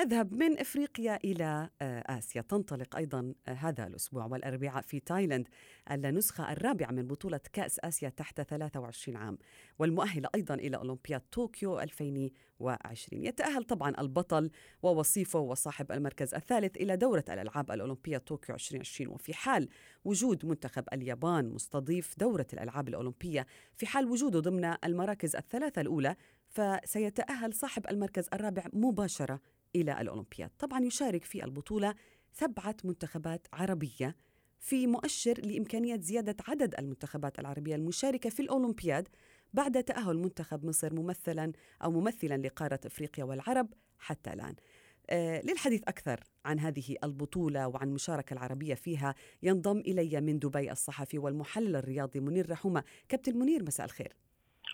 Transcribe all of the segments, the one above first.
نذهب من إفريقيا إلى آه، آسيا. تنطلق أيضا آه، هذا الأسبوع والأربعاء في تايلاند النسخة الرابعة من بطولة كأس آسيا تحت 23 عام والمؤهلة أيضا إلى اولمبياد طوكيو 2020 يتأهل طبعا البطل ووصيفه وصاحب المركز الثالث إلى دورة الألعاب الأولمبية طوكيو 2020 وفي حال وجود منتخب اليابان مستضيف دورة الألعاب الأولمبية في حال وجوده ضمن المراكز الثلاثة الأولى فسيتأهل صاحب المركز الرابع مباشرة إلى الأولمبياد. طبعا يشارك في البطولة سبعة منتخبات عربية في مؤشر لإمكانية زيادة عدد المنتخبات العربية المشاركة في الأولمبياد بعد تأهل منتخب مصر ممثلا أو ممثلا لقارة إفريقيا والعرب حتى الآن. آه للحديث أكثر عن هذه البطولة وعن المشاركة العربية فيها ينضم إلي من دبي الصحفي والمحلل الرياضي منير رحومة. كابتن منير مساء الخير.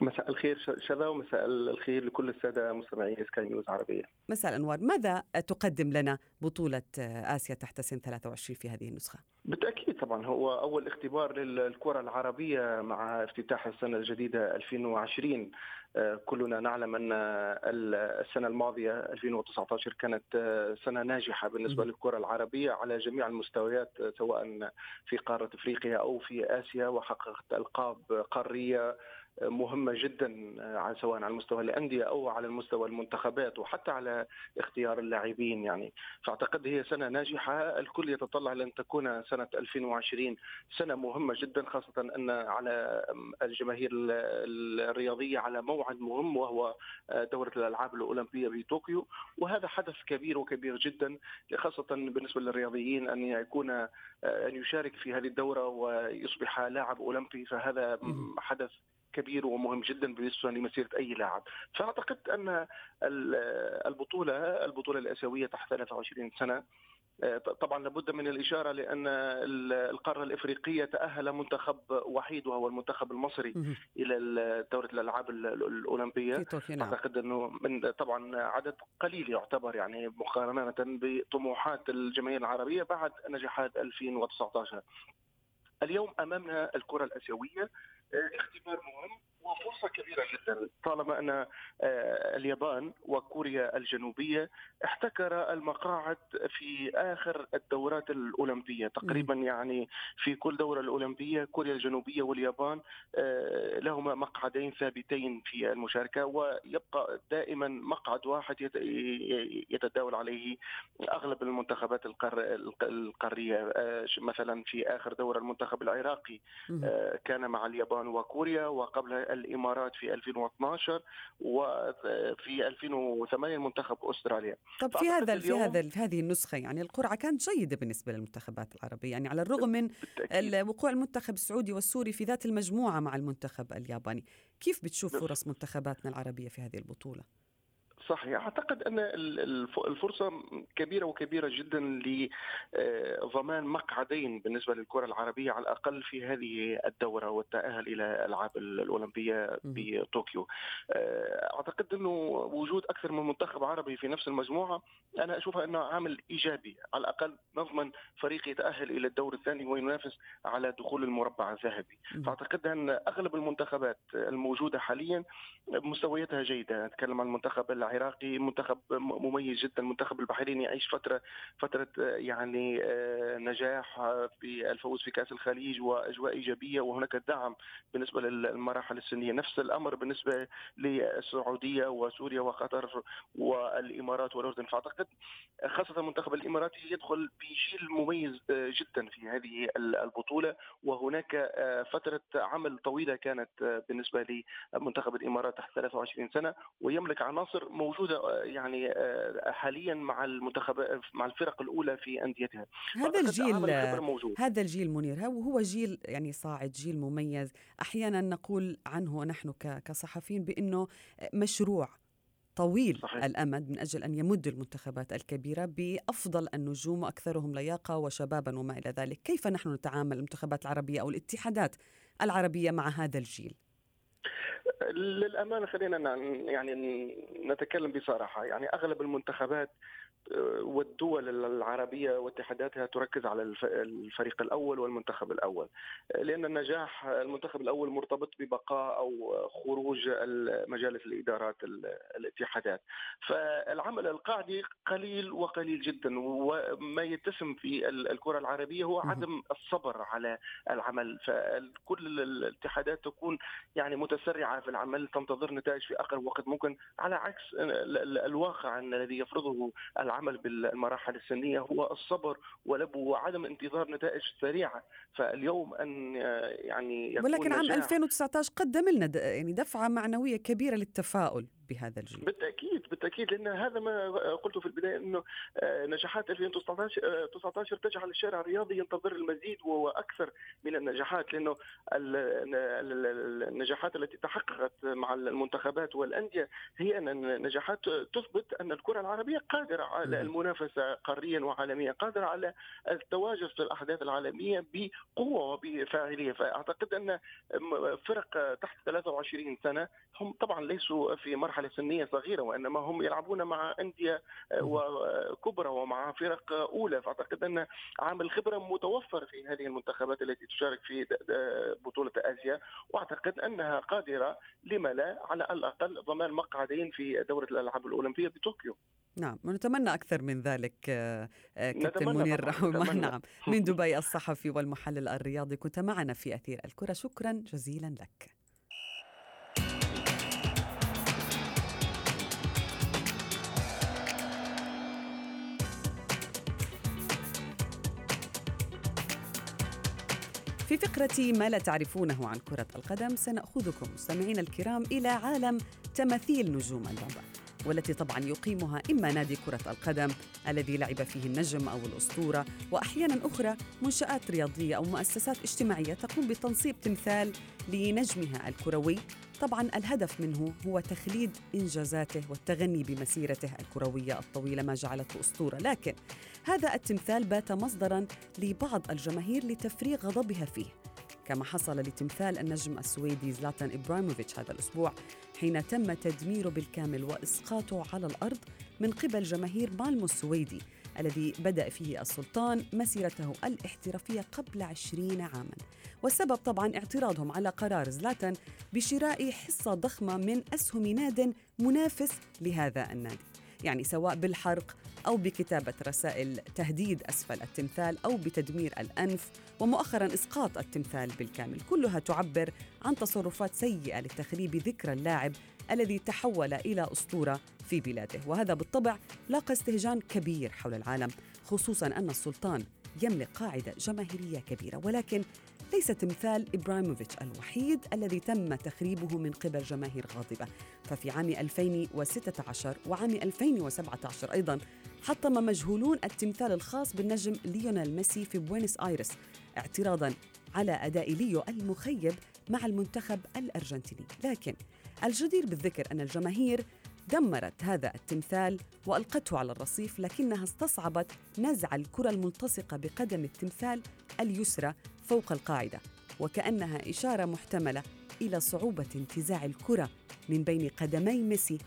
مساء الخير شذا ومساء الخير لكل السادة مستمعي سكاي نيوز عربية. مساء الانوار، ماذا تقدم لنا بطولة آسيا تحت سن 23 في هذه النسخة؟ بالتأكيد طبعا هو أول اختبار للكرة العربية مع افتتاح السنة الجديدة 2020 آه، كلنا نعلم أن السنة الماضية 2019 كانت آه، سنة ناجحة بالنسبة للكرة العربية على جميع المستويات آه، سواء في قارة إفريقيا أو في آسيا وحققت ألقاب قارية مهمة جدا سواء على مستوى الأندية أو على المستوى المنتخبات وحتى على اختيار اللاعبين يعني. فأعتقد هي سنة ناجحة. الكل يتطلع لأن تكون سنة 2020 سنة مهمة جدا خاصة أن على الجماهير الرياضية على موعد مهم وهو دورة الألعاب الأولمبية بطوكيو. وهذا حدث كبير وكبير جدا خاصة بالنسبة للرياضيين أن يكون أن يشارك في هذه الدورة ويصبح لاعب أولمبي. فهذا حدث كبير ومهم جدا بالنسبة لمسيرة أي لاعب. فاعتقد أن البطوله البطولة الآسيوية تحت 23 سنة آه، طبعا لابد من الإشارة لأن القارة الإفريقية تأهل منتخب وحيد وهو المنتخب المصري إلى دورة الألعاب الأولمبية. نعم. أعتقد أنه من طبعا عدد قليل يعتبر يعني مقارنة بطموحات الجماهير العربية بعد نجاحات 2019 اليوم أمامنا الكرة الآسيوية اختبار مهم. طالما أن آه، اليابان وكوريا الجنوبية احتكر المقاعد في آخر الدورات الأولمبية. تقريبا يعني في كل دورة الأولمبية كوريا الجنوبية واليابان آه، لهما مقعدين ثابتين في المشاركة ويبقى دائما مقعد واحد يتداول عليه أغلب المنتخبات القارية. آه، مثلا في آخر دورة المنتخب العراقي كان مع اليابان وكوريا وقبل الإمارات في 2012 وفي 2008 منتخب أستراليا. طب في هذا في هذا في هذه النسخة يعني القرعة كانت جيدة بالنسبة للمنتخبات العربية يعني على الرغم من وقوع المنتخب السعودي والسوري في ذات المجموعة مع المنتخب الياباني. كيف بتشوف فرص منتخباتنا العربية في هذه البطولة؟ صحيح. أعتقد أن الفرصة كبيرة وكبيرة جدا لضمان مقعدين بالنسبة للكرة العربية على الأقل في هذه الدورة والتأهل إلى الالعاب الأولمبية بطوكيو آه، أعتقد أنه وجود أكثر من منتخب عربي في نفس المجموعة أنا أشوفها أنه عامل إيجابي. على الأقل نضمن فريق يتأهل إلى الدور الثاني وينافس على دخول المربع الذهبي. فأعتقد أن أغلب المنتخبات الموجودة حاليا مستوياتها جيدة. نتكلم عن المنتخب العراقي منتخب مميز جدا. المنتخب البحريني يعيش فترة فترة يعني آه، نجاح في الفوز في كأس الخليج وأجواء إيجابية. وهناك دعم بالنسبة للمراحل السنية. نفس الأمر بالنسبة للسعودية وسوريا وقطر والإمارات والأردن. فأعتقد خاصة المنتخب الإماراتي يدخل بشيء مميز آه، جدا في هذه البطولة. وهناك آه، فترة عمل طويلة كانت بالنسبة لمنتخب الامارات تحت 23 سنة. ويملك عناصر موجودة آه، يعني آه، حاليا مع المنتخب مع الفرق الأولى في أنديتها هذا الجيل هذا الجيل منير هو جيل يعني صاعد جيل مميز أحيانا نقول عنه نحن كصحفيين بأنه مشروع طويل صحيح. الأمد من أجل أن يمد المنتخبات الكبيرة بأفضل النجوم وأكثرهم لياقة وشبابا وما إلى ذلك، كيف نحن نتعامل المنتخبات العربية أو الاتحادات العربية مع هذا الجيل؟ للأمانة خلينا يعني نتكلم بصراحة. يعني أغلب المنتخبات والدول العربية واتحاداتها تركز على الفريق الأول والمنتخب الأول. لأن النجاح المنتخب الأول مرتبط ببقاء أو خروج مجالس الإدارات الاتحادات. فالعمل القاعدي قليل وقليل جدا وما يتسم في الكرة العربية هو عدم الصبر على العمل. فكل الاتحادات تكون يعني متسرعة في العمل تنتظر نتائج في اقرب وقت. ممكن على عكس الواقع الذي يفرضه العمل بالمراحل السنية هو الصبر ولبو وعدم انتظار نتائج سريعة. فاليوم أن يعني يكون ولكن عام 2019 قدم لنا يعني دفعة معنوية كبيرة للتفاؤل. بهذا الجيل؟ بالتأكيد بالتأكيد لأن هذا ما قلته في البداية إنه آه، نجاحات 2019 19 تجعل الشارع الرياضي ينتظر المزيد وأكثر من النجاحات لأنه النجاحات التي تحققت مع المنتخبات والأندية هي أن نجاحات تثبت أن الكرة العربية قادرة على المنافسة قاريا وعالميا قادرة على التواجد في الأحداث العالمية بقوة وبفاعلية. فأعتقد أن فرق تحت 23 سنة هم طبعا ليسوا في مرحلة مرحله سنيه صغيرة وإنما هم يلعبون مع أندية آه، كبرى ومع فرق أولى. فأعتقد أن عامل الخبرة متوفر في هذه المنتخبات التي تشارك في بطولة آسيا. وأعتقد أنها قادرة لما لا على الأقل ضمان مقعدين في دورة الألعاب الأولمبية بطوكيو. نعم ونتمنى أكثر من ذلك آه، آه، كابتن منير رحمة. نعم من دبي الصحفي والمحلل الرياضي كنت معنا في أثير الكرة. شكرا جزيلا لك. في فقرة ما لا تعرفونه عن كرة القدم سنأخذكم مستمعينا الكرام إلى عالم تماثيل نجوم اللعبة والتي طبعا يقيمها إما نادي كرة القدم الذي لعب فيه النجم أو الأسطورة وأحيانا أخرى منشآت رياضية أو مؤسسات اجتماعية تقوم بتنصيب تمثال لنجمها الكروي. طبعا الهدف منه هو تخليد إنجازاته والتغني بمسيرته الكروية الطويلة ما جعلته أسطورة، لكن هذا التمثال بات مصدرا لبعض الجماهير لتفريغ غضبها فيه. كما حصل لتمثال النجم السويدي زلاتان إبراهيموفيتش هذا الأسبوع حين تم تدميره بالكامل وإسقاطه على الأرض من قبل جماهير مالمو السويدي الذي بدأ فيه السلطان مسيرته الاحترافية قبل عشرين عاماً. والسبب طبعا اعتراضهم على قرار زلاتان بشراء حصة ضخمة من أسهم ناد منافس لهذا النادي. يعني سواء بالحرق أو بكتابة رسائل تهديد أسفل التمثال أو بتدمير الأنف ومؤخرا إسقاط التمثال بالكامل. كلها تعبر عن تصرفات سيئة لتخريب ذكرى اللاعب الذي تحول إلى أسطورة في بلاده وهذا بالطبع لاقى استهجان كبير حول العالم خصوصا أن السلطان يملك قاعدة جماهيرية كبيرة ولكن ليس تمثال إبراهيموفيتش الوحيد الذي تم تخريبه من قبل جماهير غاضبة. ففي عام 2016 وعام 2017 أيضا حطم مجهولون التمثال الخاص بالنجم ليونيل ميسي في بوينس آيرس اعتراضا على أداء ليو المخيب مع المنتخب الأرجنتيني. لكن الجدير بالذكر أن الجماهير دمرت هذا التمثال وألقته على الرصيف لكنها استصعبت نزع الكرة الملتصقة بقدم التمثال اليسرى فوق القاعدة وكأنها إشارة محتملة إلى صعوبة انتزاع الكرة من بين قدمي ميسي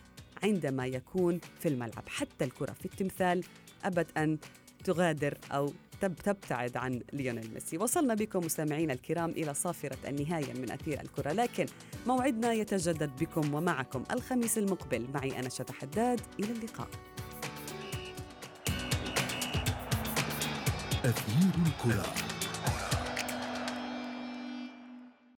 عندما يكون في الملعب. حتى الكرة في التمثال أبت أن تغادر أو تبتعد عن ليونيل ميسي. وصلنا بكم مستمعينا الكرام إلى صافرة النهاية من أثير الكرة. لكن موعدنا يتجدد بكم ومعكم الخميس المقبل. معي أنا شتا حداد. إلى اللقاء. أثير الكرة.